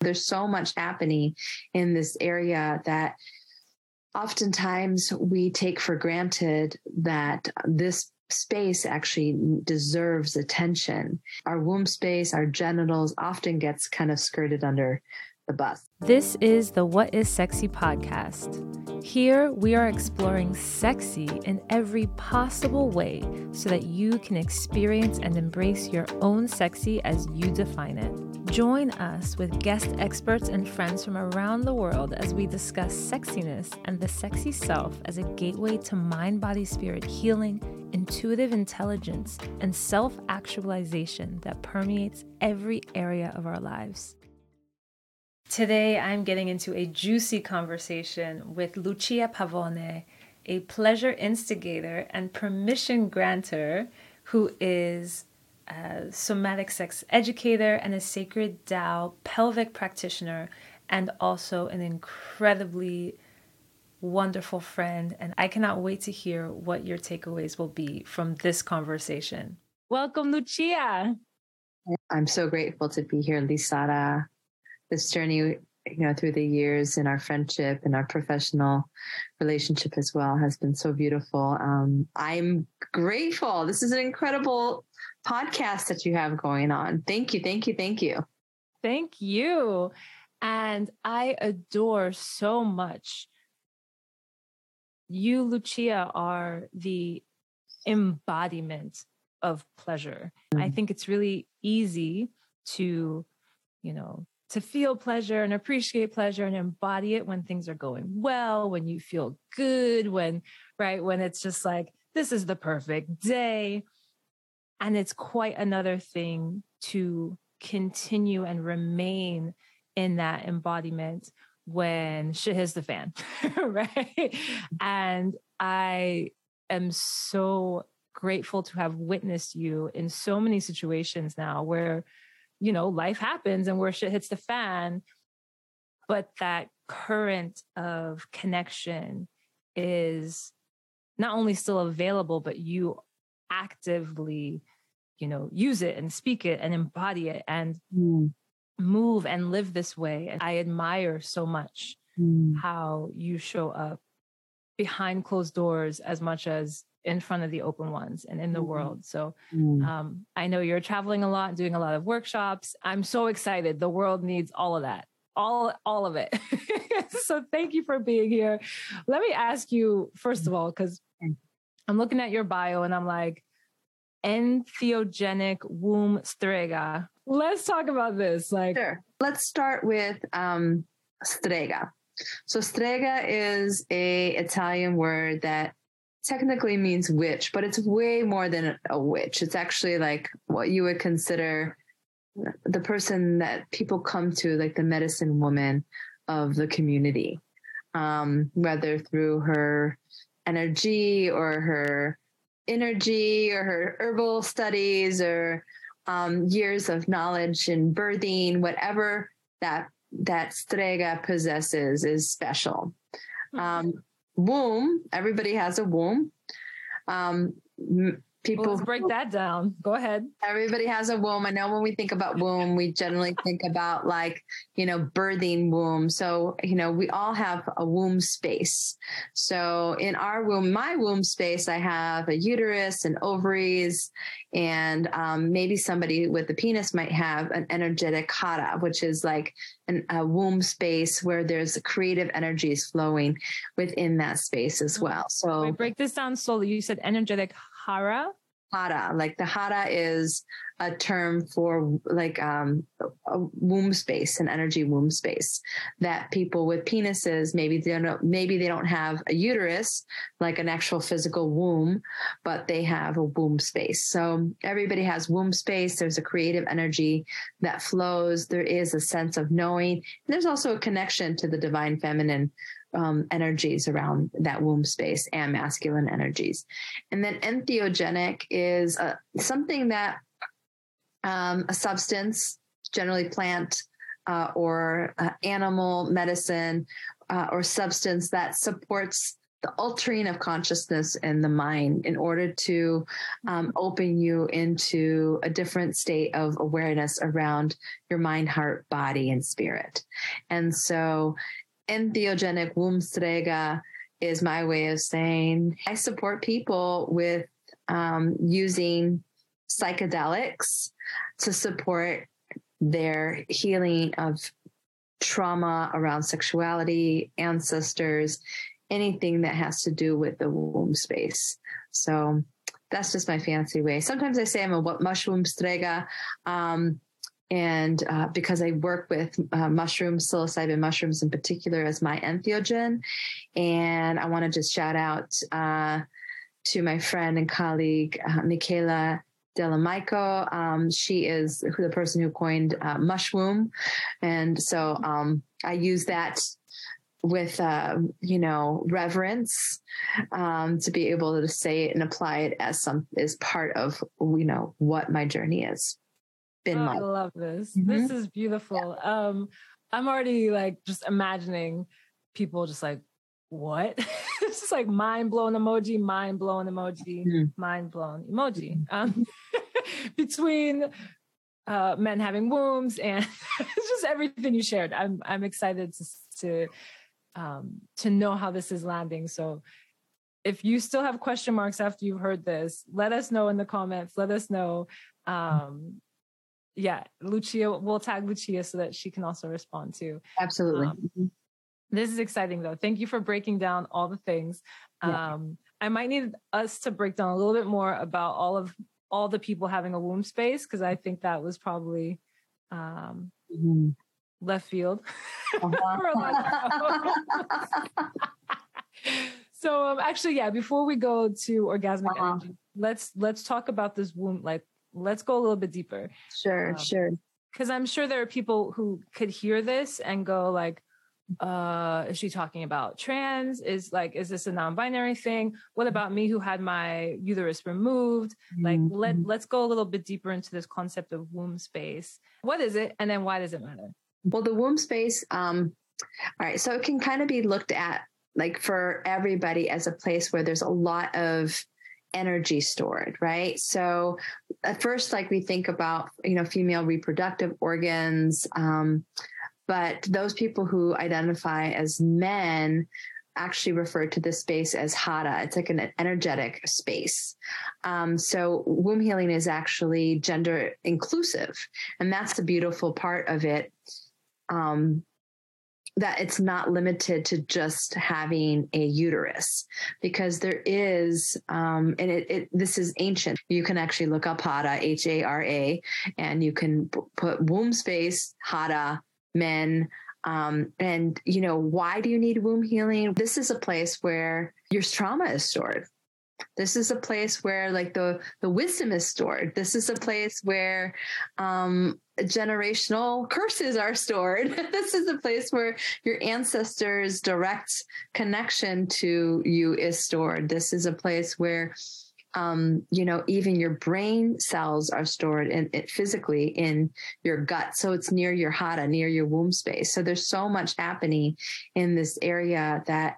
There's so much happening in this area that oftentimes we take for granted that this space actually deserves attention. Our womb space, our genitals often gets kind of skirted under the bus. This is the What is Sexy podcast. Here we are exploring sexy in every possible way so that you can experience and embrace your own sexy as you define it. Join us with guest experts and friends from around the world as we discuss sexiness and the sexy self as a gateway to mind, body, spirit healing, intuitive intelligence, and self actualization that permeates every area of our lives. Today, I'm getting into a juicy conversation with Lucia Pavone, a pleasure instigator and permission granter who is a somatic sex educator and a sacred Tao pelvic practitioner, and also an incredibly wonderful friend. And I cannot wait to hear what your takeaways will be from this conversation. Welcome, Lucia. I'm so grateful to be here, Lisara this journey you know through the years in our friendship and our professional relationship as well has been so beautiful. Um, i'm grateful. This is an incredible podcast that you have going on. Thank you thank you thank you. Thank you. And i adore so much. You lucia are the embodiment of pleasure. Mm-hmm. i think it's really easy to you know to feel pleasure and appreciate pleasure and embody it when things are going well, when you feel good, when, right, when it's just like, this is the perfect day. And it's quite another thing to continue and remain in that embodiment when shit hits the fan, right? And I am so grateful to have witnessed you in so many situations now where you know, life happens and where shit hits the fan. But that current of connection is not only still available, but you actively, you know, use it and speak it and embody it and mm. move and live this way. And I admire so much mm. how you show up behind closed doors as much as in front of the open ones and in the mm-hmm. world. So mm. um, I know you're traveling a lot, doing a lot of workshops. I'm so excited. The world needs all of that, all all of it. so thank you for being here. Let me ask you first of all, because I'm looking at your bio and I'm like, entheogenic womb strega. Let's talk about this. Like, sure. Let's start with um, strega. So strega is a Italian word that technically means witch, but it's way more than a witch. It's actually like what you would consider the person that people come to, like the medicine woman of the community, um, whether through her energy or her energy or her herbal studies or um, years of knowledge in birthing, whatever that that strega possesses is special. Mm-hmm. Um, womb, everybody has a womb. Um, people well, let's break that down. Go ahead. Everybody has a womb. I know when we think about womb we generally think about like you know birthing womb. So you know we all have a womb space. So in our womb my womb space i have a uterus and ovaries and um, maybe somebody with a penis might have an energetic hara which is like an, a womb space where there's creative energies flowing within that space as well. So Wait, break this down slowly. You said energetic hara? Hara, like the hara is a term for like um, a womb space, an energy womb space that people with penises maybe they don't maybe they don't have a uterus like an actual physical womb, but they have a womb space. So everybody has womb space. There's a creative energy that flows. There is a sense of knowing. there's also a connection to the divine feminine um, energies around that womb space and masculine energies. And then entheogenic is uh, something that um, a substance, generally plant uh, or uh, animal medicine uh, or substance that supports the altering of consciousness and the mind in order to um, open you into a different state of awareness around your mind, heart, body, and spirit. And so, entheogenic womb strega is my way of saying I support people with um, using psychedelics to support their healing of trauma around sexuality, ancestors, anything that has to do with the womb space. So that's just my fancy way. Sometimes I say I'm a mushroom strega. Um, and uh, because I work with uh, mushrooms, psilocybin mushrooms in particular, as my entheogen, and I want to just shout out uh, to my friend and colleague uh, Michaela Delamico. Um, she is the person who coined uh, mushroom, and so um, I use that with uh, you know reverence um, to be able to say it and apply it as some as part of you know what my journey is been oh, I love this. Mm-hmm. This is beautiful. Yeah. Um, I'm already like just imagining people just like what? it's just like mind blown emoji, mind blown emoji, mm-hmm. mind blown emoji. Um, between uh, men having wombs and just everything you shared. I'm I'm excited to to um, to know how this is landing. So if you still have question marks after you've heard this, let us know in the comments. Let us know. Um, yeah, Lucia, we'll tag Lucia so that she can also respond too. Absolutely. Um, mm-hmm. This is exciting though. Thank you for breaking down all the things. Yeah. Um, I might need us to break down a little bit more about all of all the people having a womb space because I think that was probably um, mm-hmm left field uh-huh. so um, actually yeah before we go to orgasmic uh-huh. energy let's let's talk about this womb like let's go a little bit deeper. Sure um, sure. because i'm sure there are people who could hear this and go like uh is she talking about trans? Is like is this a non-binary thing? What about me who had my uterus removed? Mm-hmm. like let let's go a little bit deeper into this concept of womb space. What is it and then why does it matter? Well, the womb space, um, all right, so it can kind of be looked at like for everybody as a place where there's a lot of energy stored, right? So at first, like we think about, you know, female reproductive organs, um, but those people who identify as men actually refer to this space as hara. It's like an energetic space. Um, so womb healing is actually gender inclusive, and that's the beautiful part of it um, that it's not limited to just having a uterus because there is um, and it, it, this is ancient. You can actually look up hara h-a-r-a and you can p- put womb space hara men um, and you know why do you need womb healing? This is a place where your trauma is stored this is a place where like the the wisdom is stored this is a place where um generational curses are stored this is a place where your ancestors direct connection to you is stored this is a place where um, you know, even your brain cells are stored in it physically in your gut. So it's near your hara, near your womb space. So there's so much happening in this area that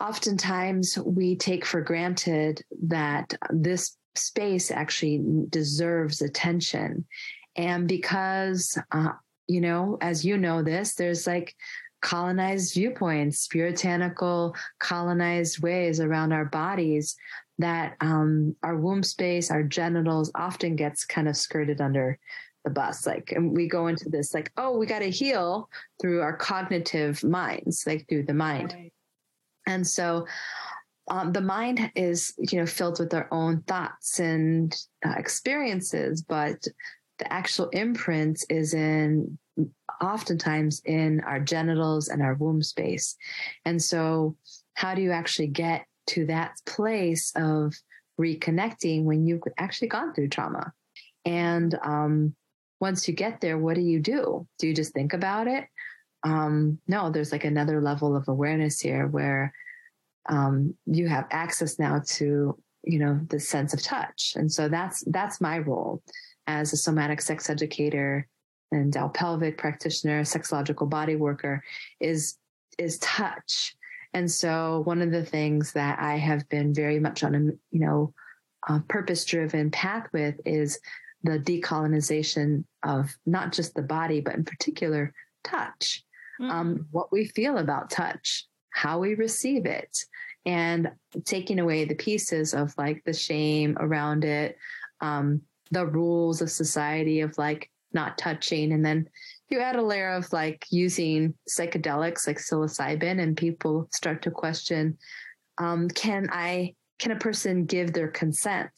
oftentimes we take for granted that this space actually deserves attention. And because, uh, you know, as you know this, there's like colonized viewpoints, puritanical colonized ways around our bodies that um, our womb space, our genitals often gets kind of skirted under the bus. Like, and we go into this like, oh, we got to heal through our cognitive minds, like through the mind. Right. And so um, the mind is, you know, filled with our own thoughts and uh, experiences, but the actual imprint is in oftentimes in our genitals and our womb space. And so, how do you actually get to that place of reconnecting when you've actually gone through trauma? And um, once you get there, what do you do? Do you just think about it? Um, no, there's like another level of awareness here where um, you have access now to you know the sense of touch, and so that's that's my role as a somatic sex educator and pelvic practitioner, sexological body worker is is touch. And so one of the things that I have been very much on a, you know, purpose driven path with is the decolonization of not just the body, but in particular touch, mm-hmm. um, what we feel about touch, how we receive it, and taking away the pieces of like the shame around it, um, the rules of society of like not touching. And then you add a layer of like using psychedelics like psilocybin, and people start to question um, can I, can a person give their consent,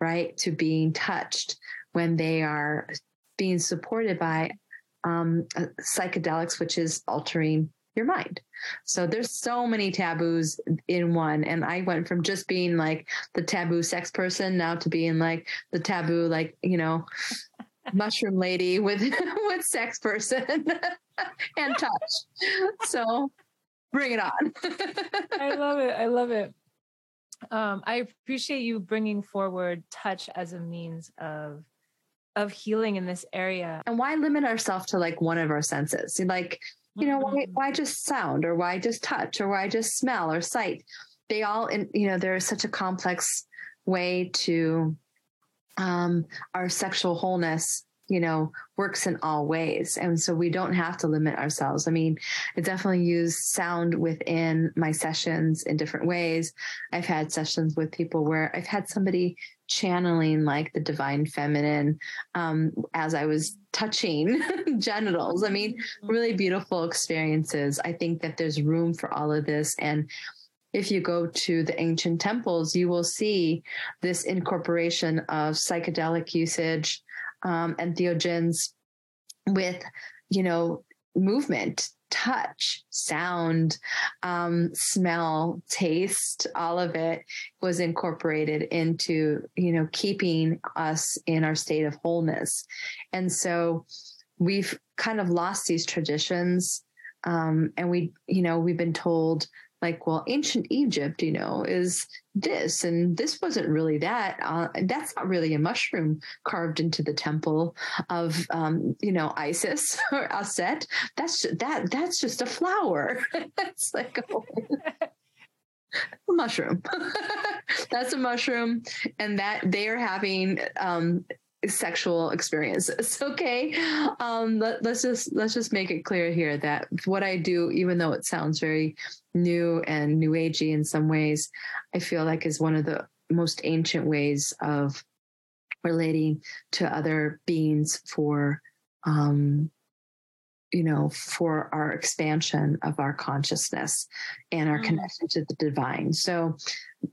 right, to being touched when they are being supported by um, uh, psychedelics, which is altering your mind. So there's so many taboos in one. And I went from just being like the taboo sex person now to being like the taboo, like, you know, mushroom lady with with sex person and touch. So bring it on. I love it. I love it. Um, I appreciate you bringing forward touch as a means of of healing in this area. And why limit ourselves to like one of our senses? Like you know, why, mm-hmm. why just sound or why just touch or why just smell or sight? They all, in, you know, there is such a complex way to um, our sexual wholeness you know, works in all ways. And so we don't have to limit ourselves. I mean, I definitely use sound within my sessions in different ways. I've had sessions with people where I've had somebody channeling like the divine feminine um, as I was touching genitals. I mean, mm-hmm. really beautiful experiences. I think that there's room for all of this. And if you go to the ancient temples, you will see this incorporation of psychedelic usage um, theogens with, you know, movement, touch, sound, um, smell, taste, all of it was incorporated into, you know, keeping us in our state of wholeness. And so we've kind of lost these traditions. Um, and we, you know, we've been told like, well, ancient Egypt, you know, is this, and this wasn't really that. Uh, that's not really a mushroom carved into the temple of, um, you know, Isis or Aset. That's that. That's just a flower. it's like a, a mushroom. that's a mushroom, and that they are having um, sexual experiences okay um let, us just let's just make it clear here that what i do even though it sounds very new and new agey in some ways i feel like is one of the most ancient ways of relating to other beings for um you know for our expansion of our consciousness and our mm. connection to the divine so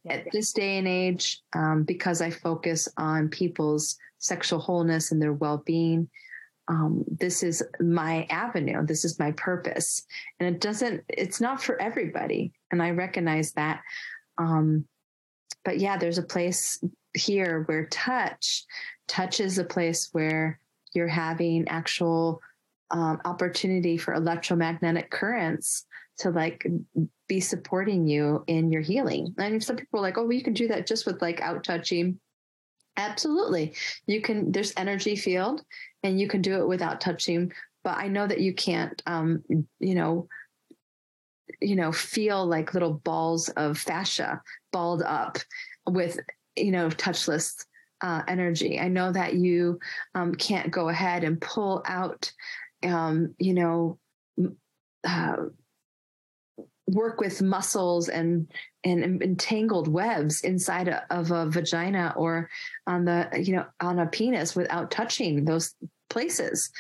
at this day and age um, because i focus on people's sexual wholeness and their well-being um, this is my avenue. This is my purpose. And it doesn't it's not for everybody. And i recognize that. Um, but yeah there's a place here where touch touch is a place where you're having actual um, opportunity for electromagnetic currents to like be supporting you in your healing. And if some people are like, oh, well, you can do that just with like out touching Absolutely. You can, there's energy field and you can do it without touching, but I know that you can't, um, you know, you know, feel like little balls of fascia balled up with, you know, touchless uh, energy. I know that you um, can't go ahead and pull out, um, you know, uh, work with muscles and and entangled webs inside of a vagina or on the you know on a penis without touching those places.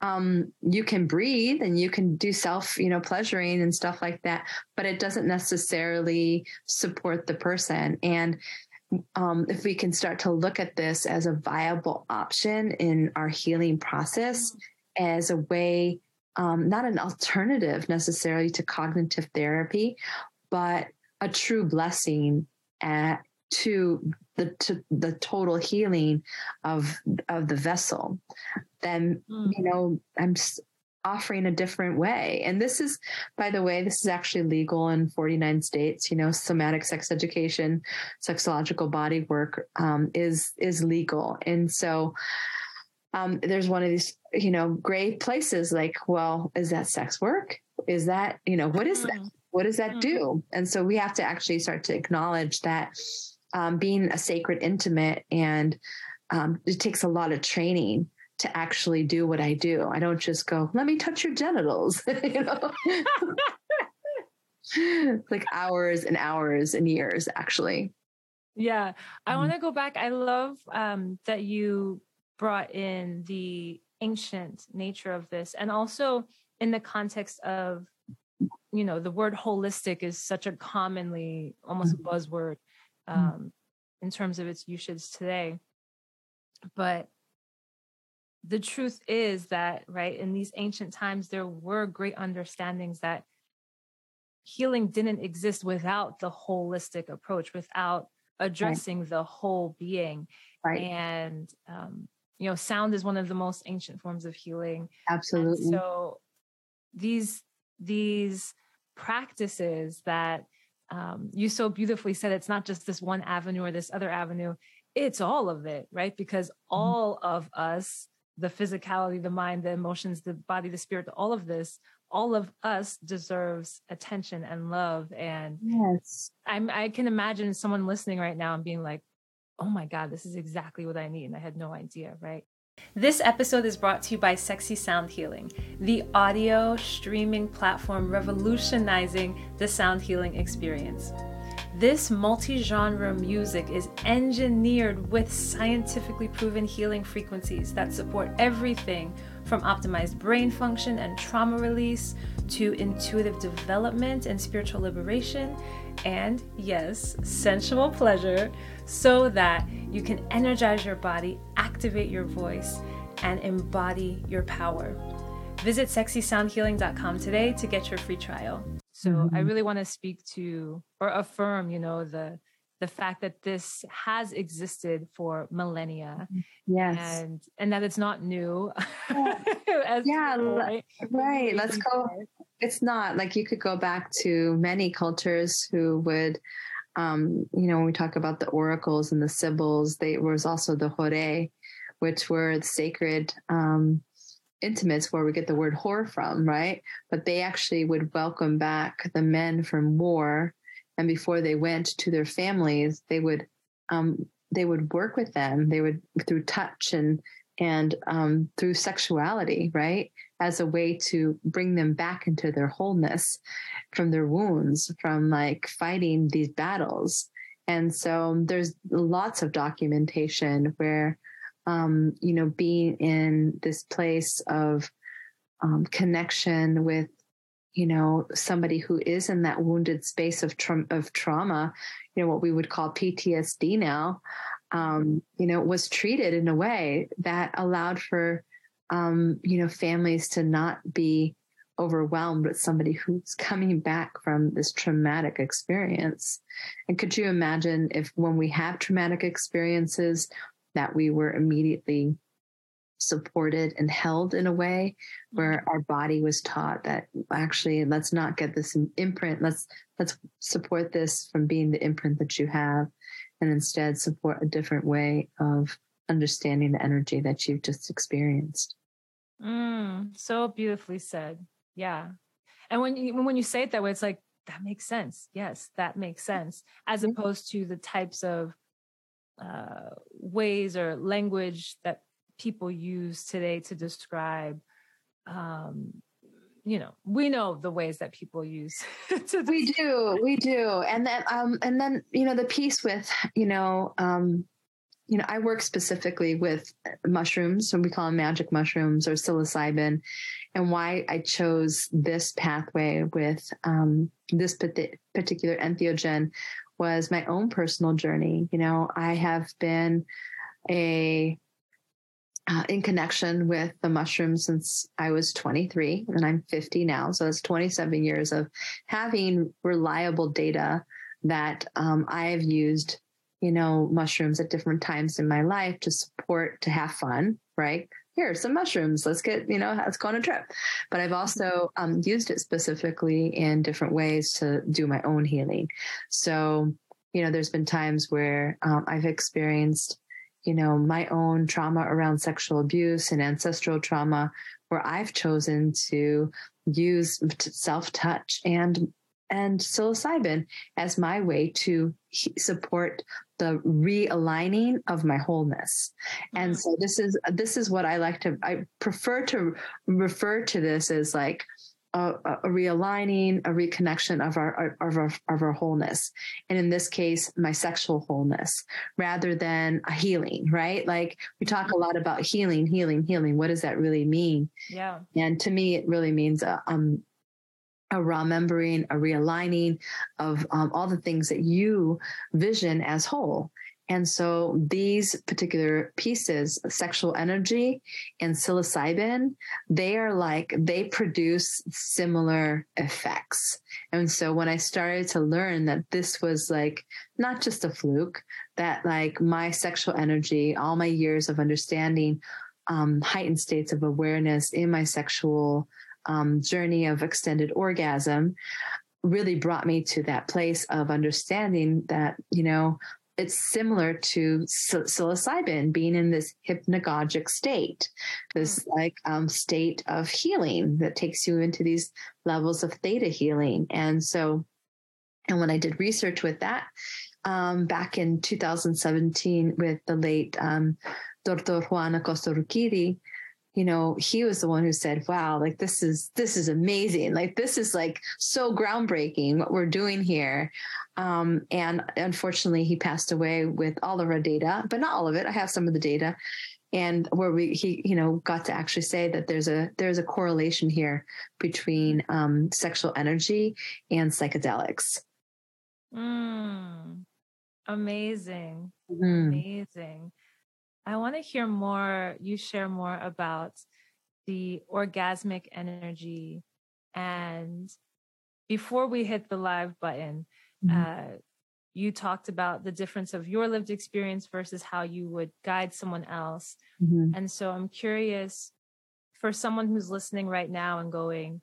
Um, you can breathe and you can do self you know pleasuring and stuff like that but it doesn't necessarily support the person. And um, if we can start to look at this as a viable option in our healing process as a way um, not an alternative necessarily to cognitive therapy, but a true blessing at, to the to the total healing of of the vessel. Then mm. you know I'm offering a different way. And this is, by the way, this is actually legal in 49 states. You know, somatic sex education, sexological body work um, is is legal, and so um, there's one of these, you know, gray places like, well, is that sex work? Is that, you know, what is that? Mm-hmm. what does that do? And so we have to actually start to acknowledge that um, being a sacred intimate and um, it takes a lot of training to actually do what I do. I don't just go, let me touch your genitals, you know, like hours and hours and years actually. Yeah. I mm-hmm. want to go back. I love um, that you brought in the ancient nature of this and also in the context of you know the word holistic is such a commonly almost a mm-hmm. buzzword mm-hmm. um, in terms of its usage today but the truth is that right in these ancient times there were great understandings that healing didn't exist without the holistic approach without addressing right. the whole being right. and um, you know sound is one of the most ancient forms of healing. Absolutely. and so these these practices that um, you so beautifully said it's not just this one avenue or this other avenue it's all of it right? Because mm-hmm. all of us the physicality the mind the emotions the body the spirit all of this all of us deserves attention and love. And yes. I'm i can imagine someone listening right now and being like oh my god this is exactly what i need and i had no idea right this episode is brought to you by Sexy Sound Healing, the audio streaming platform revolutionizing the sound healing experience. This multi genre music is engineered with scientifically proven healing frequencies that support everything from optimized brain function and trauma release to intuitive development and spiritual liberation, and yes, sensual pleasure, so that you can energize your body, activate your voice, and embody your power. Visit sexysoundhealing.com today to get your free trial. So mm-hmm. I really want to speak to or affirm, you know, the the fact that this has existed for millennia mm-hmm. yes and and that it's not new yeah, yeah people, right? right let's go it's not like you could go back to many cultures who would um, you know, when we talk about the oracles and the sibyls, they was also the hore, which were the sacred um, intimates where we get the word whore from, right? But they actually would welcome back the men from war, and before they went to their families, they would um, they would work with them. They would through touch and and um, through sexuality, right? As a way to bring them back into their wholeness from their wounds, from like fighting these battles. And so there's lots of documentation where, um, you know, being in this place of um, connection with, you know, somebody who is in that wounded space of, tra- of trauma, you know, what we would call PTSD now, um, you know, was treated in a way that allowed for, um, you know, families to not be overwhelmed with somebody who's coming back from this traumatic experience. And could you imagine if when we have traumatic experiences that we were immediately supported and held in a way where our body was taught that actually let's not get this imprint let's let's support this from being the imprint that you have and instead support a different way of understanding the energy that you've just experienced. Mm, so beautifully said. Yeah. And when you when you say it that way, it's like that makes sense. Yes, that makes sense. As mm-hmm. opposed to the types of uh, ways or language that people use today to describe um, you know we know the ways that people use we do we do. And then um and then you know the piece with you know um you know i work specifically with mushrooms so we call them magic mushrooms or psilocybin. And why i chose this pathway with um this particular entheogen was my own personal journey. You know i have been a uh, in connection with the mushrooms since I was 23 and I'm 50 now. So it's 27 years of having reliable data that um, I have used, you know, mushrooms at different times in my life to support, to have fun, right? Here, some mushrooms. Let's get, you know, let's go on a trip. But I've also um, used it specifically in different ways to do my own healing. So, you know, there's been times where um, I've experienced you know, my own trauma around sexual abuse and ancestral trauma, where I've chosen to use self touch and and psilocybin as my way to support the realigning of my wholeness. And mm-hmm. so this is this is what I like to I prefer to refer to this as like a, a, realigning, a reconnection of our, of our of our wholeness, and in this case, my sexual wholeness, rather than a healing. Right? Like we talk a lot about healing, healing, healing. What does that really mean? Yeah. And to me, it really means a, um, a remembering, a realigning of um, all the things that you vision as whole. And so these particular pieces, sexual energy and psilocybin, they are like, they produce similar effects. And so when I started to learn that this was like not just a fluke, that like my sexual energy, all my years of understanding, um, heightened states of awareness in my sexual um, journey of extended orgasm really brought me to that place of understanding that, you know, it's similar to psilocybin being in this hypnagogic state, this mm. like um, state of healing that takes you into these levels of theta healing. And so, and when I did research with that um, back in 2017 with the late um, Dr. Juan Acosta Urquidi, you know he was the one who said wow like this is this is amazing. Like this is like so groundbreaking what we're doing here. Um, and unfortunately he passed away with all of our data but not all of it. I have some of the data and where we he you know got to actually say that there's a there's a correlation here between um, sexual energy and psychedelics. Mm, amazing. Mm. amazing I want to hear more, you share more about the orgasmic energy. And before we hit the live button, mm-hmm. uh, you talked about the difference of your lived experience versus how you would guide someone else. Mm-hmm. And so I'm curious for someone who's listening right now and going,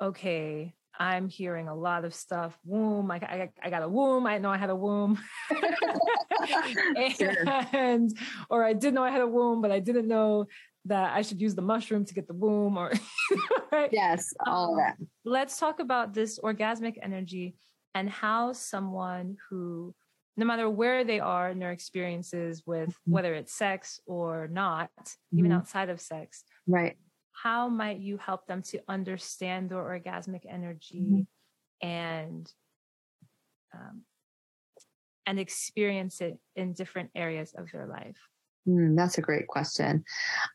okay, I'm hearing a lot of stuff. Womb, I, I, I got a womb. I know I had a womb. and, or I did know I had a womb, but I didn't know that I should use the mushroom to get the womb or right? Yes, all um, that. Let's talk about this orgasmic energy and how someone who no matter where they are in their experiences with mm-hmm. whether it's sex or not, mm-hmm. even outside of sex. Right how might you help them to understand their orgasmic energy mm-hmm. and um, and experience it in different areas of their life? Mm, that's a great question.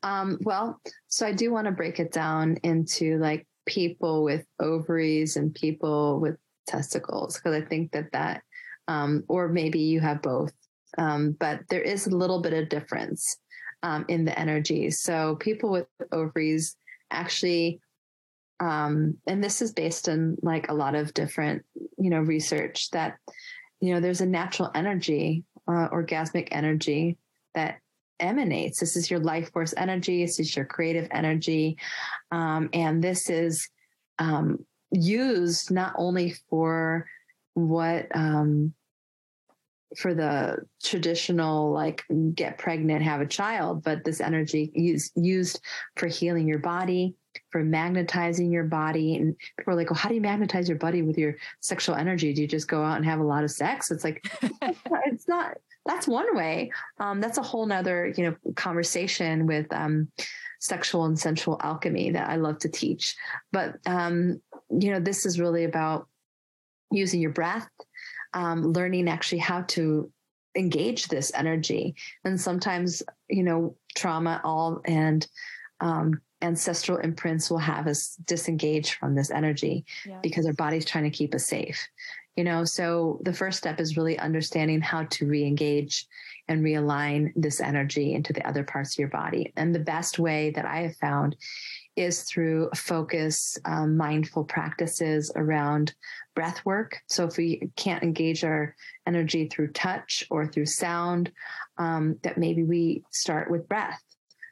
Um, well so i do want to break it down into like people with ovaries and people with testicles because i think that that um, or maybe you have both um, but there is a little bit of difference um, in the energy. So people with ovaries actually, um, and this is based on like a lot of different, you know, research that, you know, there's a natural energy, uh, orgasmic energy that emanates. This is your life force energy. This is your creative energy. Um, and this is um, used not only for what um, for the traditional like get pregnant have a child but this energy is used for healing your body for magnetizing your body and people are like well how do you magnetize your body with your sexual energy? Do you just go out and have a lot of sex? It's like it's not that's one way. Um, that's a whole nother you know conversation with um, sexual and sensual alchemy that i love to teach. But um, you know this is really about using your breath um, learning actually how to engage this energy. And sometimes, you know, trauma all and um, ancestral imprints will have us disengage from this energy because our body's trying to keep us safe. You know, so the first step is really understanding how to re-engage and realign this energy into the other parts of your body. And the best way that I have found is through focus, um, mindful practices around breath work. So if we can't engage our energy through touch or through sound, um, that maybe we start with breath.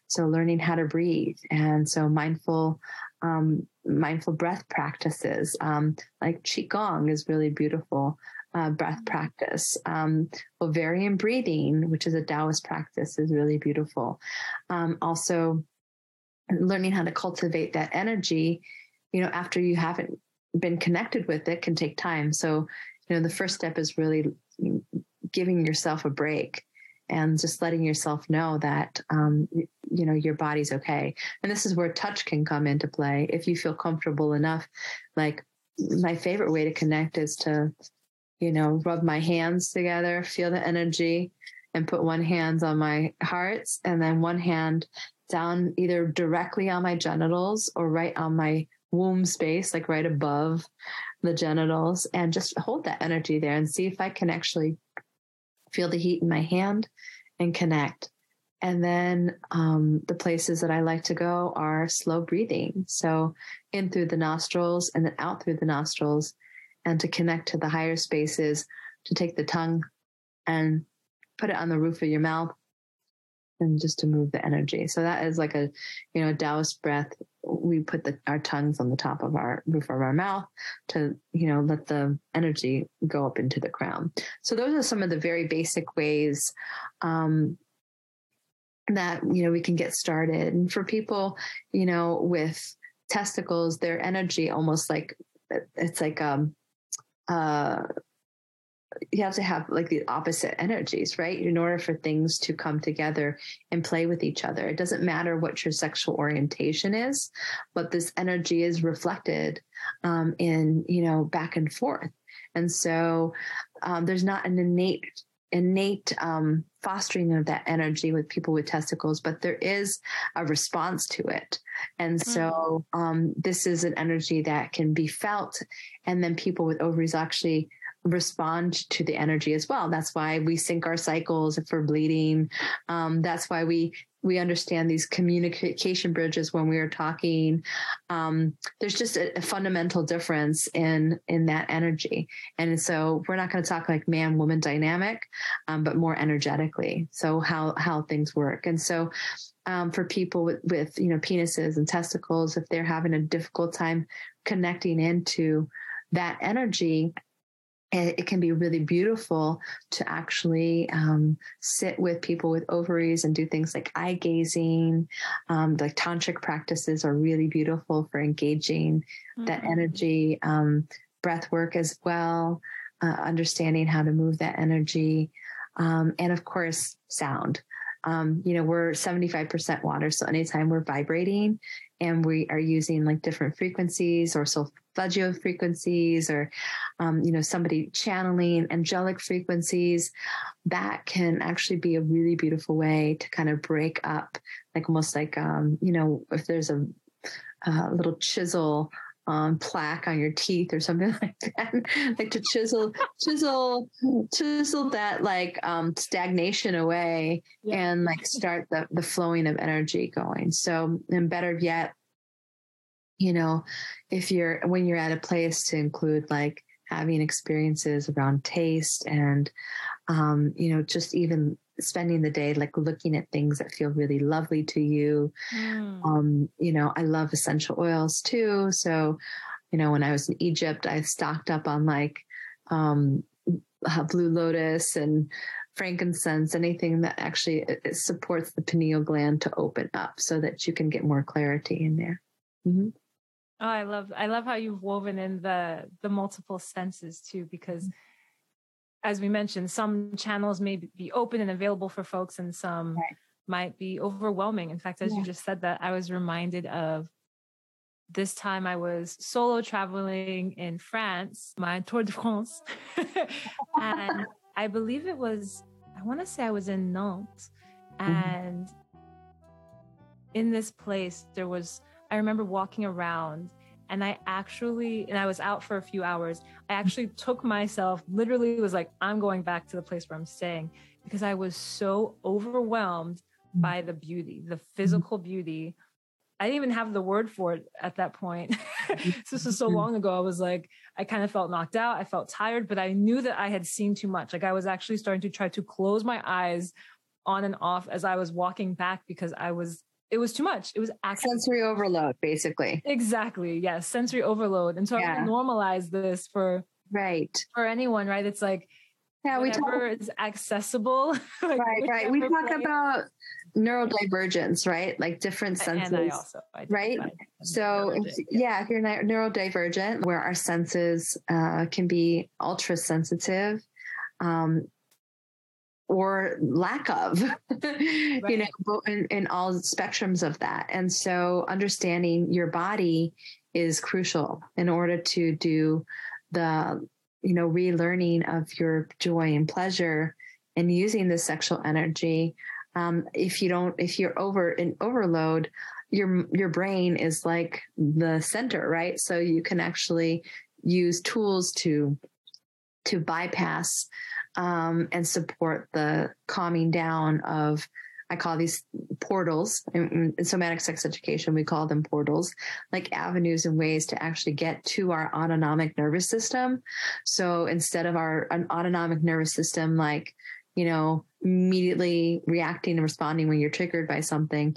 So learning how to breathe, and so mindful, um, mindful breath practices um, like qigong is really beautiful. Uh, breath practice. Um, Ovarian breathing, which is a Taoist practice, is really beautiful. Um, also, learning how to cultivate that energy, you know, after you haven't been connected with it can take time. So, you know, the first step is really giving yourself a break and just letting yourself know that um, you know your body's okay and this is where touch can come into play if you feel comfortable enough like my favorite way to connect is to you know rub my hands together feel the energy and put one hand on my heart and then one hand down either directly on my genitals or right on my womb space like right above the genitals and just hold that energy there and see if i can actually feel the heat in my hand and connect. And then um, the places that I like to go are slow breathing. So in through the nostrils and then out through the nostrils. And to connect to the higher spaces, to take the tongue and put it on the roof of your mouth and just to move the energy. So that is like a, you know, Taoist breath. We put the, our tongues on the top of our roof of our mouth to, you know, let the energy go up into the crown. So those are some of the very basic ways, um, that, you know, we can get started. And for people, you know, with testicles, their energy almost like, it's like, um, uh, you have to have like the opposite energies, right? In order for things to come together and play with each other. It doesn't matter what your sexual orientation is, but this energy is reflected um, in, you know, back and forth. And so um, there's not an innate innate um, fostering of that energy with people with testicles, but there is a response to it. And mm-hmm. so um, this is an energy that can be felt. And then people with ovaries actually respond to the energy as well. That's why we sync our cycles if we're bleeding. Um, that's why we we understand these communication bridges when we are talking. Um, there's just a, a, fundamental difference in in that energy, and so we're not going to talk like man woman dynamic, um, but more energetically. So how how things work, and so. Um, for people with, with you know penises and testicles, if they're having a difficult time connecting into that energy, it can be really beautiful to actually um, sit with people with ovaries and do things like eye gazing. Um, like tantric practices are really beautiful for engaging mm-hmm. that energy. Um, breath work as well, uh, understanding how to move that energy, um, and of course, sound. Um, you know, we're 75% water. So anytime we're vibrating and we are using like different frequencies or solfeggio frequencies or, um, you know, somebody channeling angelic frequencies, that can actually be a really beautiful way to kind of break up, like almost like, um, you know, if there's a, a little chisel um, plaque on your teeth or something like that, like to chisel, chisel, chisel that like um, stagnation away yeah. and like start the, the flowing of energy going. So, and better yet, you know, if you're, when you're at a place to include like having experiences around taste and, um, you know, just even spending the day like looking at things that feel really lovely to you. Mm. Um, you know, I love essential oils too. So, you know, when I was in Egypt, I stocked up on like um, blue lotus and frankincense, anything that actually supports the pineal gland to open up so that you can get more clarity in there. Mm-hmm. Oh, I love I love how you've woven in the the multiple senses too, because mm-hmm as we mentioned, some channels may be open and available for folks, and some right. might be overwhelming. In fact, as yeah. you just said that, I was reminded of this time I was solo traveling in France, my Tour de France. and I believe it was, I want to say I was in Nantes. Mm-hmm. And mm-hmm. in this place, there was, I remember walking around and I actually, and I was out for a few hours. I actually took myself, literally was like, I'm going back to the place where I'm staying because I was so overwhelmed by the beauty, the mm-hmm. physical beauty. I didn't even have the word for it at that point. this was so long ago. I was like, I kind of felt knocked out. I felt tired, but I knew that I had seen too much. Like I was actually starting to try to close my eyes on and off as I was walking back because I was it was too much. It was actually sensory overload, basically. Exactly. Yes. Sensory overload. And so yeah. I normalize this for right for anyone, right? It's like yeah, we talk is accessible. like right, right. We talk about neurodivergence, right? Like different senses. And I also, I right? So, if, yeah. if you're neurodivergent, where our senses uh, can be ultra sensitive, um, or lack of, right. you know, in, in all spectrums of that. And so, understanding your body is crucial in order to do the, you know, relearning of your joy and pleasure and using the sexual energy um, if you don't if you're over in overload your your brain is like the center right so you can actually use tools to to bypass um, and support the calming down of I call these portals in, in, somatic sex education. We call them portals, like avenues and ways to actually get to our autonomic nervous system. So instead of our an autonomic nervous system, like you know, immediately reacting and responding when you're triggered by something,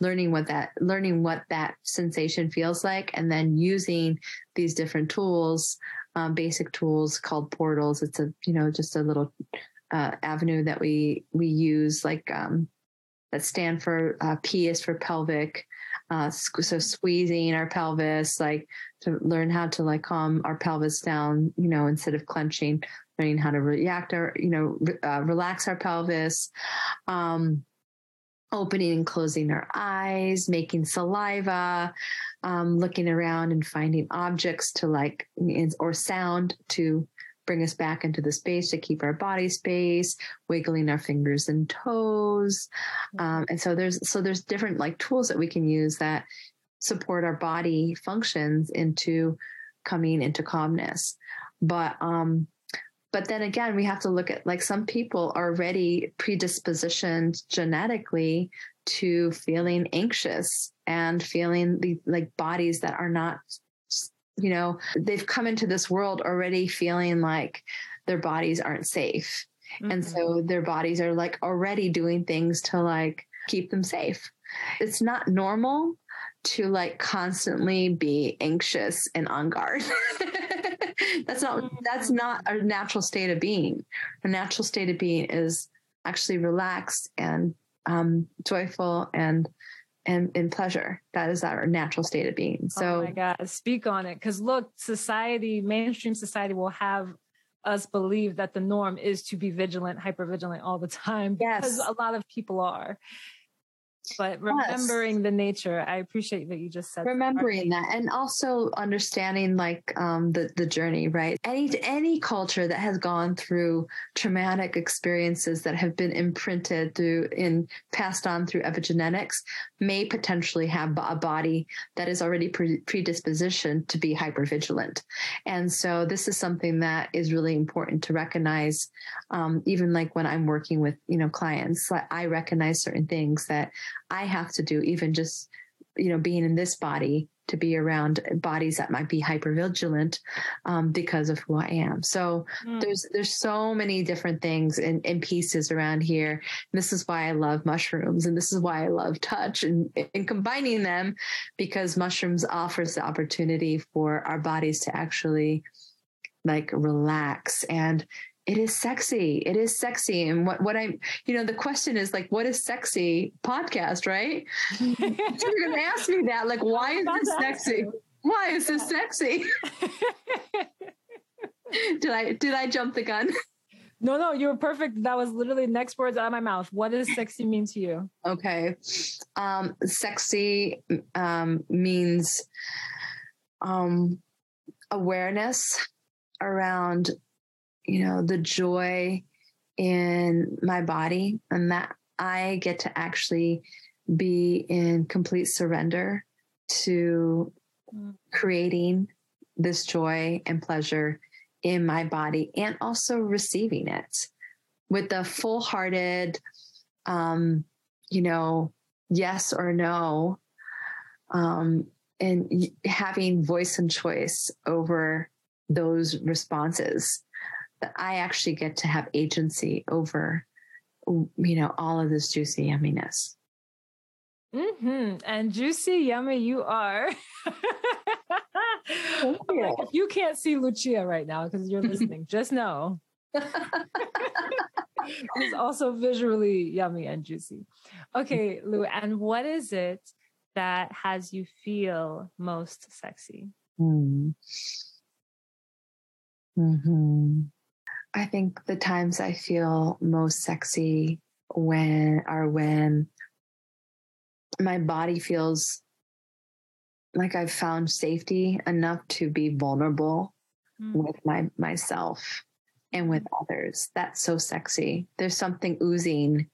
learning what that, learning what that sensation feels like, and then using these different tools, um, basic tools called portals. It's a, you know, just a little uh, avenue that we, we use like, um, that stand for uh, P is for pelvic. Uh, so squeezing our pelvis, like to learn how to like calm our pelvis down, you know, instead of clenching, learning how to react or, you know, uh, relax our pelvis, um, opening and closing our eyes, making saliva, um, looking around and finding objects to like, or sound to bring us back into the space to keep our body space, wiggling our fingers and toes. Um, and so there's, so there's different like tools that we can use that support our body functions into coming into calmness. But, um, but then again, we have to look at like some people are already predispositioned genetically to feeling anxious and feeling the like bodies that are not, you know, they've come into this world already feeling like their bodies aren't safe. Mm-hmm. And so their bodies are like already doing things to like keep them safe. It's not normal to like constantly be anxious and on guard. that's not that's mm-hmm. not a natural state of being. A natural state of being is actually relaxed and um, joyful and and in pleasure. That is our natural state of being. So, oh my God, speak on it. Because look, society, mainstream society, will have us believe that the norm is to be vigilant, hyper vigilant all the time. Yes, because a lot of people are but remembering yes. the nature i appreciate that you just said remembering that, that and also understanding like um, the the journey right? Any any culture that has gone through traumatic experiences that have been imprinted through in passed on through epigenetics may potentially have a body that is already pre- predispositioned to be hypervigilant. And so this is something that is really important to recognize um, even like when i'm working with you know clients i recognize certain things that I have to do, even just, you know, being in this body to be around bodies that might be hypervigilant um, because of who I am. So mm. there's there's so many different things and, and pieces around here. And this is why I love mushrooms, and this is why I love touch and, and combining them because mushrooms offers the opportunity for our bodies to actually like relax and it is sexy. It is sexy. And what, what I'm, you know, the question is like, what is sexy podcast, right? You're going to ask me that. Like, why is this sexy? Why is this sexy? did I, did I jump the gun? No, no, you were perfect. That was literally next words out of my mouth. What does sexy mean to you? Okay. Um, sexy um, means um, awareness around you know, the joy in my body and that I get to actually be in complete surrender to mm. creating this joy and pleasure in my body and also receiving it with the full hearted, um, you know, yes or no, um, and having voice and choice over those responses that I actually get to have agency over, you know, all of this juicy yumminess. Mm-hmm. And juicy yummy you are. you. Like, if you can't see Lucia right now because you're listening, just know. it's also visually yummy and juicy. Okay, Lou, and what is it that has you feel most sexy? Mm. hmm I think the times I feel most sexy when are when my body feels like I've found safety enough to be vulnerable mm. with my myself and with others. That's so sexy. There's something oozing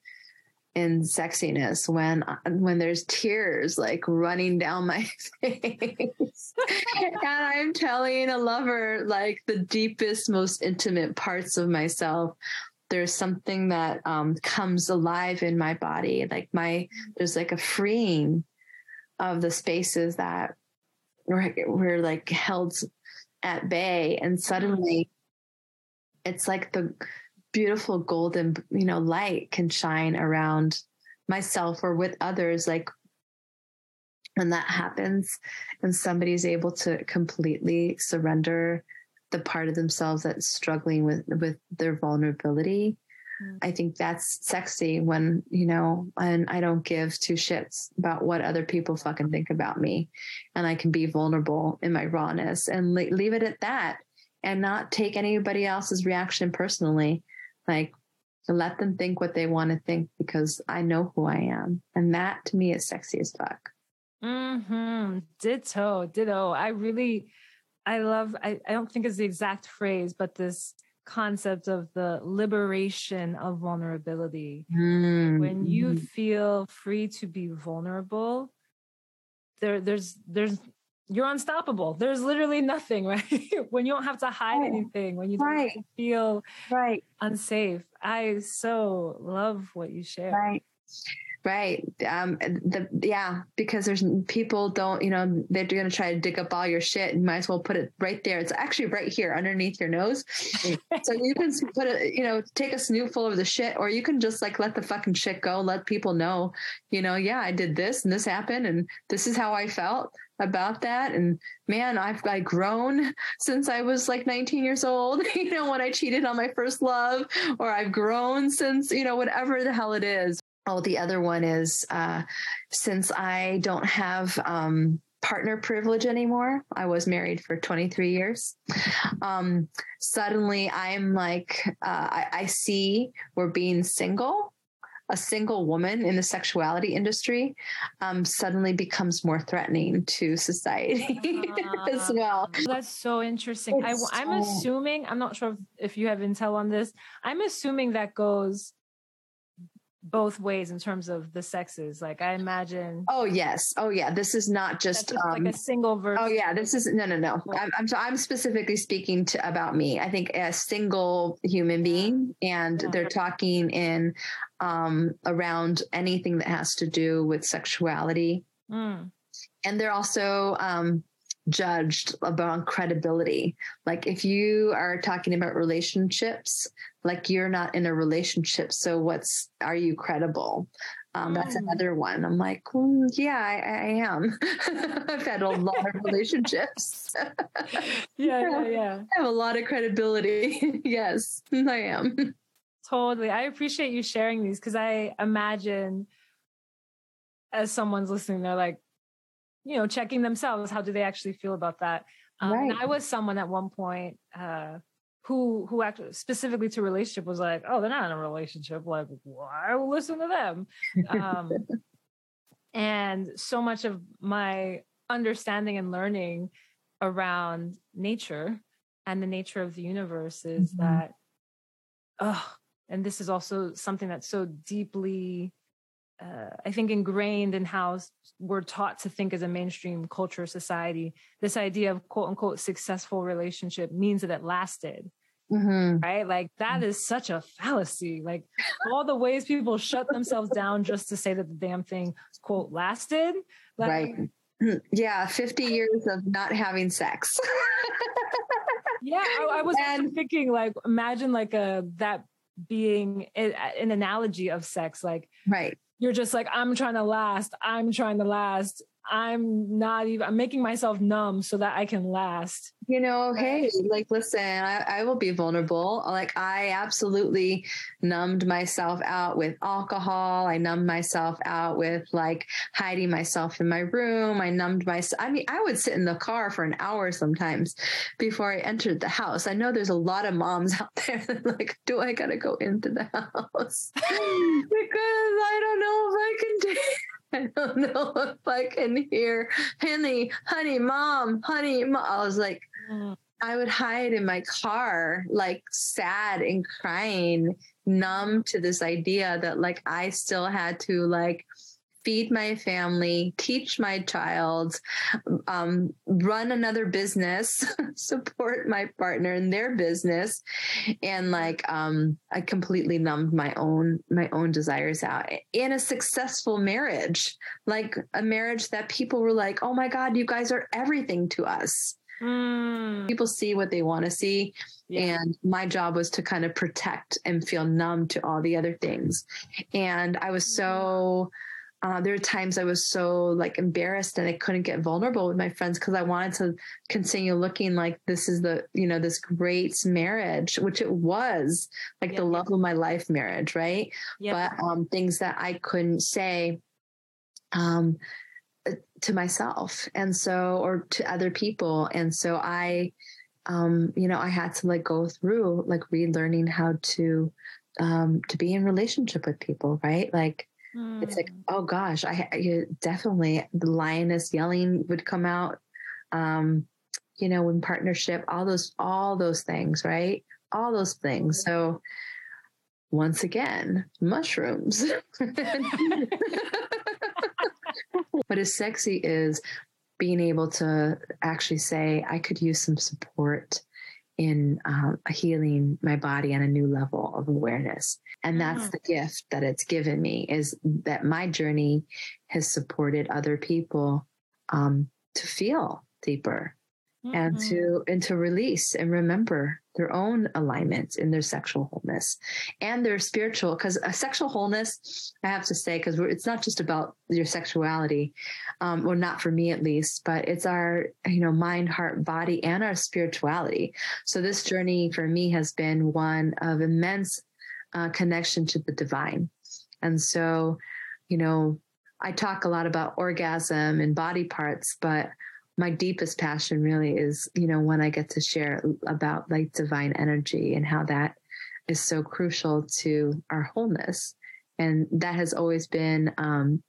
in sexiness when when there's tears like running down my face. And i'm telling a lover like the deepest most intimate parts of myself there's something that um, comes alive in my body like my there's like a freeing of the spaces that were, were like held at bay. And suddenly it's like the beautiful golden you know light can shine around myself or with others like when that happens and somebody's able to completely surrender the part of themselves that's struggling with with their vulnerability mm. i think that's sexy when you know and i don't give two shits about what other people fucking think about me and i can be vulnerable in my rawness and leave it at that and not take anybody else's reaction personally like let them think what they want to think because I know who I am. And that to me is sexy as fuck. Mm-hmm. Ditto, ditto. I really, I love, I, I don't think it's the exact phrase, but this concept of the liberation of vulnerability. Mm-hmm. When you feel free to be vulnerable, there, there's, there's you're unstoppable. There's literally nothing, right? when you don't have to hide right. anything, when you don't right. feel right unsafe. I so love what you share. Right. Right. Um, the, yeah, because there's people don't, you know, they're going to try to dig up all your shit and might as well put it right there. It's actually right here underneath your nose. so you can put it, you know, take a snootful of the shit, or you can just like let the fucking shit go, let people know, you know, yeah, I did this and this happened and this is how I felt about that. And man, I've like grown since I was like 19 years old, you know, when I cheated on my first love, or I've grown since, you know, whatever the hell it is. Oh, the other one is uh, since I don't have um, partner privilege anymore, I was married for 23 years. Um, suddenly, I'm like, uh, I, I see we're being single a single woman in the sexuality industry um, suddenly becomes more threatening to society uh, as well. That's so interesting. I, am so... assuming, I'm not sure if, if you have intel on this, I'm assuming that goes both ways in terms of the sexes. Like I imagine. Oh yes. Oh yeah. This is not just, just um, like a single verse. Oh yeah. This is no no no. I'm I'm, so I'm specifically speaking to about me. I think a single human being, and yeah. they're talking in um, around anything that has to do with sexuality. Mm. And they're also um, judged about credibility. Like if you are talking about relationships, like you're not in a relationship, so what's are you credible? Um, that's mm. another one. I'm like, mm, yeah, I, I am. I've had a lot of relationships. yeah, yeah, yeah. I have a lot of credibility. yes, I am. Totally. I appreciate you sharing these because I imagine as someone's listening, they're like, you know, checking themselves. How do they actually feel about that? Um, right. I was someone at one point uh, who who actually specifically to relationship was like, oh, they're not in a relationship. Like, why well, listen to them? Um, and so much of my understanding and learning around nature and the nature of the universe is mm-hmm. that, oh, and this is also something that's so deeply uh, I think ingrained in how we're taught to think as a mainstream culture society. This idea of quote unquote successful relationship means that it lasted. Mm-hmm. Right? Like that mm. is such a fallacy. Like all the ways people shut themselves down just to say that the damn thing quote lasted. Like, right. Yeah. 50 years of not having sex. yeah. I, I was and, thinking like, imagine like a, that being an analogy of sex like right you're just like i'm trying to last. I'm trying to last I'm not even, I'm making myself numb so that I can last. You know, hey, like, listen, I, I will be vulnerable. Like, I absolutely numbed myself out with alcohol. I numbed myself out with like hiding myself in my room. I numbed myself. I mean, I would sit in the car for an hour sometimes before I entered the house. I know there's a lot of moms out there that like, do I got to go into the house? because I don't know if I can do I don't know if I can hear honey, honey, mom, honey, mom. I was like, mm. I would hide in my car, like sad and crying, numb to this idea that like I still had to like feed my family, teach my child, um, run another business, support my partner in their business, and like um, I completely numbed my own my own desires out in a successful marriage, like a marriage that people were like, "Oh my God, you guys are everything to us." Mm. People see what they want to see. Yeah. And my job was to kind of protect and feel numb to all the other things. And I was so uh, there are times I was so like embarrassed and I couldn't get vulnerable with my friends because I wanted to continue looking like this is the, you know, this great marriage, which it was like the love of my life marriage, right? Yeah. But um, things that I couldn't say um, to myself and so, or to other people. And so I, um, you know, I had to like go through like relearning how to, um, to be in relationship with people, right? Like, Mm. It's like, hmm. oh gosh, I, I, definitely the lioness yelling would come out. Um, you know, in partnership, all those, all those things, right? All those things. So once again, mushrooms. what is sexy is being able to actually say, I could use some support in um, healing my body on a new level of awareness and that's mm. the gift that it's given me is that my journey has supported other people um, to feel deeper mm-hmm. and to and to release and remember their own alignment in their sexual wholeness and their spiritual because a sexual wholeness i have to say because it's not just about your sexuality um, or not for me at least but it's our you know mind heart body and our spirituality so this journey for me has been one of immense uh, connection to the divine and so you know i talk a lot about orgasm and body parts but my deepest passion really is you know when i get to share about like divine energy and how that is so crucial to our wholeness and that has always been um,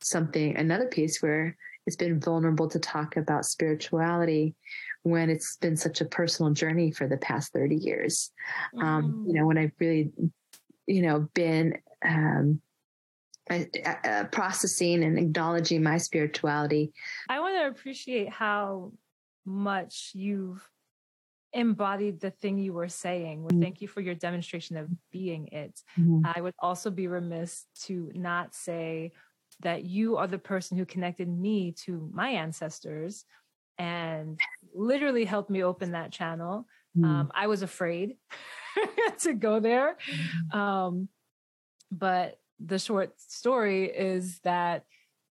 something another piece where it's been vulnerable to talk about spirituality when it's been such a personal journey for the past 30 years mm. um, you know when i've really you know been um, uh, processing and acknowledging my spirituality. I want to appreciate how much you've embodied the thing you were saying. Mm-hmm. Thank you for your demonstration of being it. Mm-hmm. I would also be remiss to not say that you are the person who connected me to my ancestors and literally helped me open that channel. Mm-hmm. Um, I was afraid to go there. Mm-hmm. Um, but the short story is that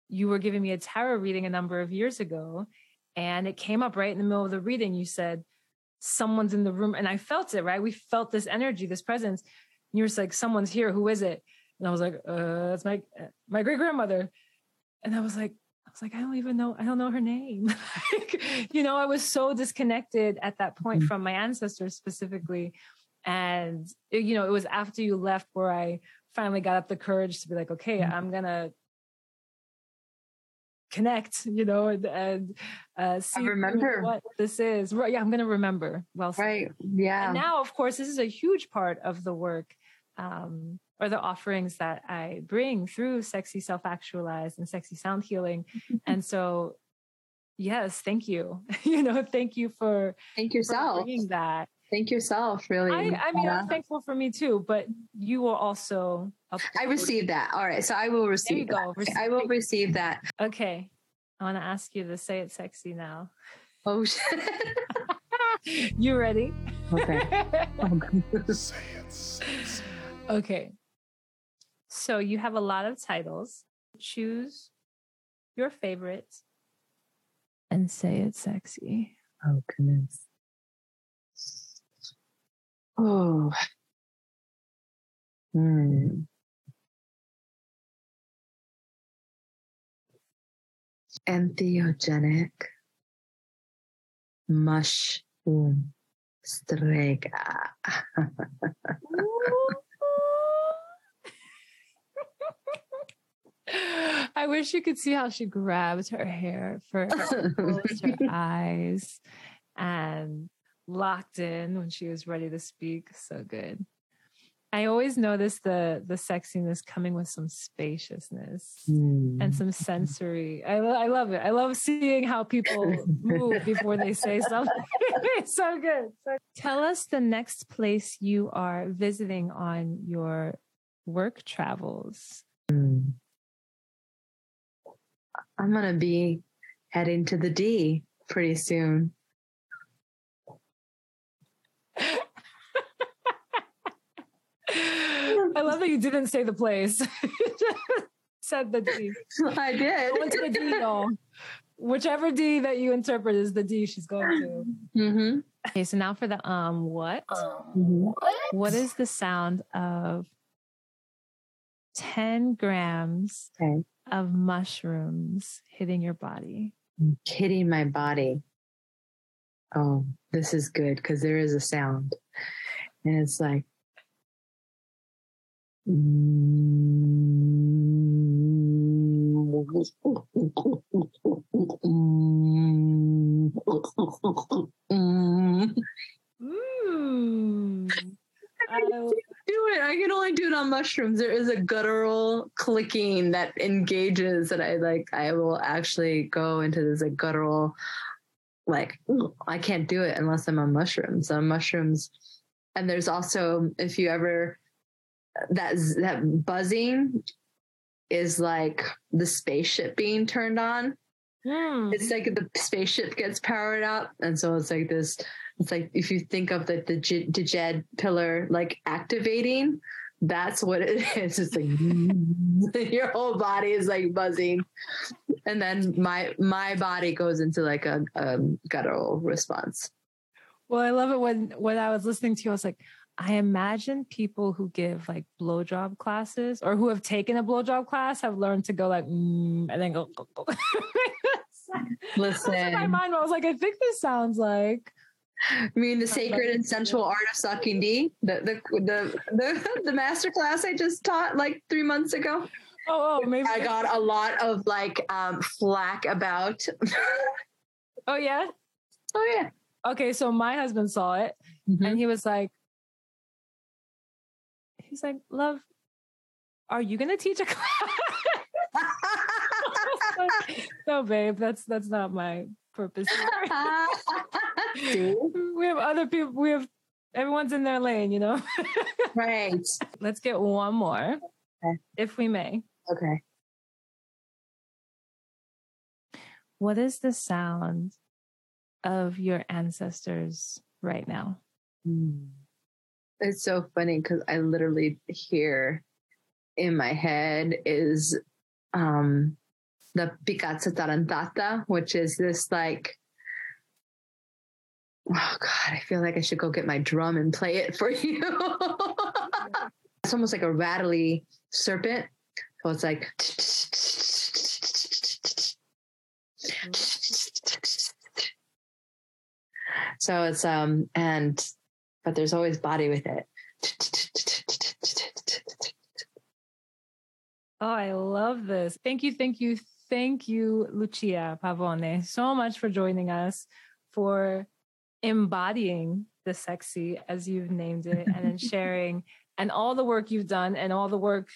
you were giving me a tarot reading a number of years ago and it came up right in the middle of the reading. You said someone's in the room and i felt it right? We felt this energy this presence. And you were like someone's here. Who is it? And i was like uh it's my my great grandmother and i was like i was like i don't even know i don't know her name. Like, you know i was so disconnected at that point mm-hmm. from my ancestors specifically. And you know it was after you left where i finally got up the courage to be like, okay, mm-hmm. I'm gonna connect, you know, and, and uh, see I remember what this is. Right, yeah, I'm gonna remember. Well, right, yeah. And now, of course, this is a huge part of the work. Um, or the offerings that I bring through Sexy Self Actualized and Sexy Sound Healing. and so, yes, thank you. you know, thank you for thank yourself for bringing that. Thank yourself, really. I, I mean, yeah. I'm thankful for me too, but you will also. I received that. All right. So I will receive that. Go. Receive. I will receive that. Okay. I want to ask you to say it sexy now. Oh, shit. you ready? Okay. Oh, say it sexy. Okay. So you have a lot of titles. Choose your favorite and say it sexy. Oh, goodness. Oh. Hmm. Entheogenic mushroom strega. I wish you could see how she grabs her hair first, her eyes, and locked in when she was ready to speak. So good. I always notice the the sexiness coming with some spaciousness Hmm. and some sensory. I, lo- I love it. I love seeing how people move before they say something. so good. So tell us the next place you are visiting on your work travels. Hmm. I'm gonna be heading to the D pretty soon. I love that you didn't say the place. Said the D. I did. Go into the D though. Whichever D that you interpret is the D she's going to. Mm-hmm. Okay, so now for the um what? Mhm. What is the sound of 10 grams Okay. of mushrooms hitting your body? Hitting my body. Oh, this is good because there is a sound. And it's like Mm. I, do it. I can only do it on mushrooms. There is a guttural clicking that engages that I like. I will actually go into this like guttural, like I can't do it unless I'm on mushrooms. On mushrooms, and there's also if you ever that that buzzing is like the spaceship being turned on. Mm. it's like the spaceship gets powered up and so it's like this it's like if you think of like the J- Djed pillar like activating that's what it is. It's like your whole body is like buzzing. And then my my body goes into like a, a guttural response. Well, I love it when when I was listening to you, I was like, I imagine people who give like blowjob classes or who have taken a blowjob class have learned to go like mm, and then go. go, go. That's in my mind. I was like, I think this sounds like I mean the sacred and sensual art of sucking D the the the the, the master class I just taught like three months ago oh, oh maybe I got a lot of like um flack about oh yeah oh yeah okay. So my husband saw it Mm-hmm. and he was like, he's like, love, are you gonna teach a class? no, babe, that's that's not my purpose. we have other people. We have everyone's in their lane, you know. right. Let's get one more, Okay. if we may. Okay. What is the sound of your ancestors right now? Hmm. It's so funny because I literally hear in my head is um the Pizzica Tarantata, which is this like oh god, I feel like I should go get my drum and play it for you. it's almost like a rattly serpent. So it's like so it's um and but there's always body with it. Oh, I love this. Thank you, thank you, thank you, Lucia Pavone, so much for joining us, for embodying the sexy, as you've named it, and then sharing and all the work you've done and all the work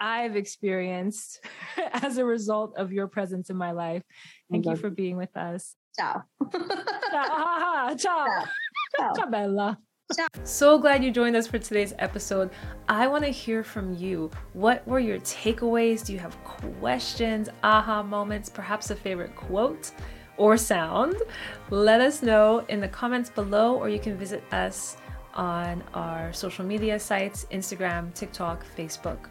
I've experienced as a result of your presence in my life. Thank you for being with us. Ciao. Ciao. Ciao. Ciao. Ciao, Bella. So glad you joined us for today's episode. I want to hear from you. What were your takeaways? Do you have questions, aha moments, perhaps a favorite quote or sound? Let us know in the comments below, or you can visit us on our social media sites Instagram, TikTok, Facebook.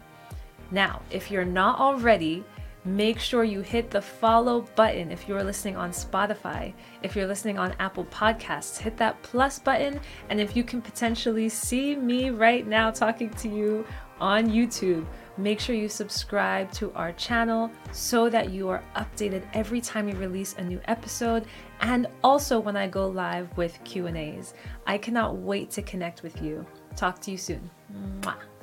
Now, if you're not already, make sure you hit the follow button if you're listening on Spotify. If you're listening on Apple Podcasts, hit that plus button. And if you can potentially see me right now talking to you on YouTube, make sure you subscribe to our channel so that you are updated every time we release a new episode and also when I go live with Q&As. I cannot wait to connect with you. Talk to you soon. Mwah.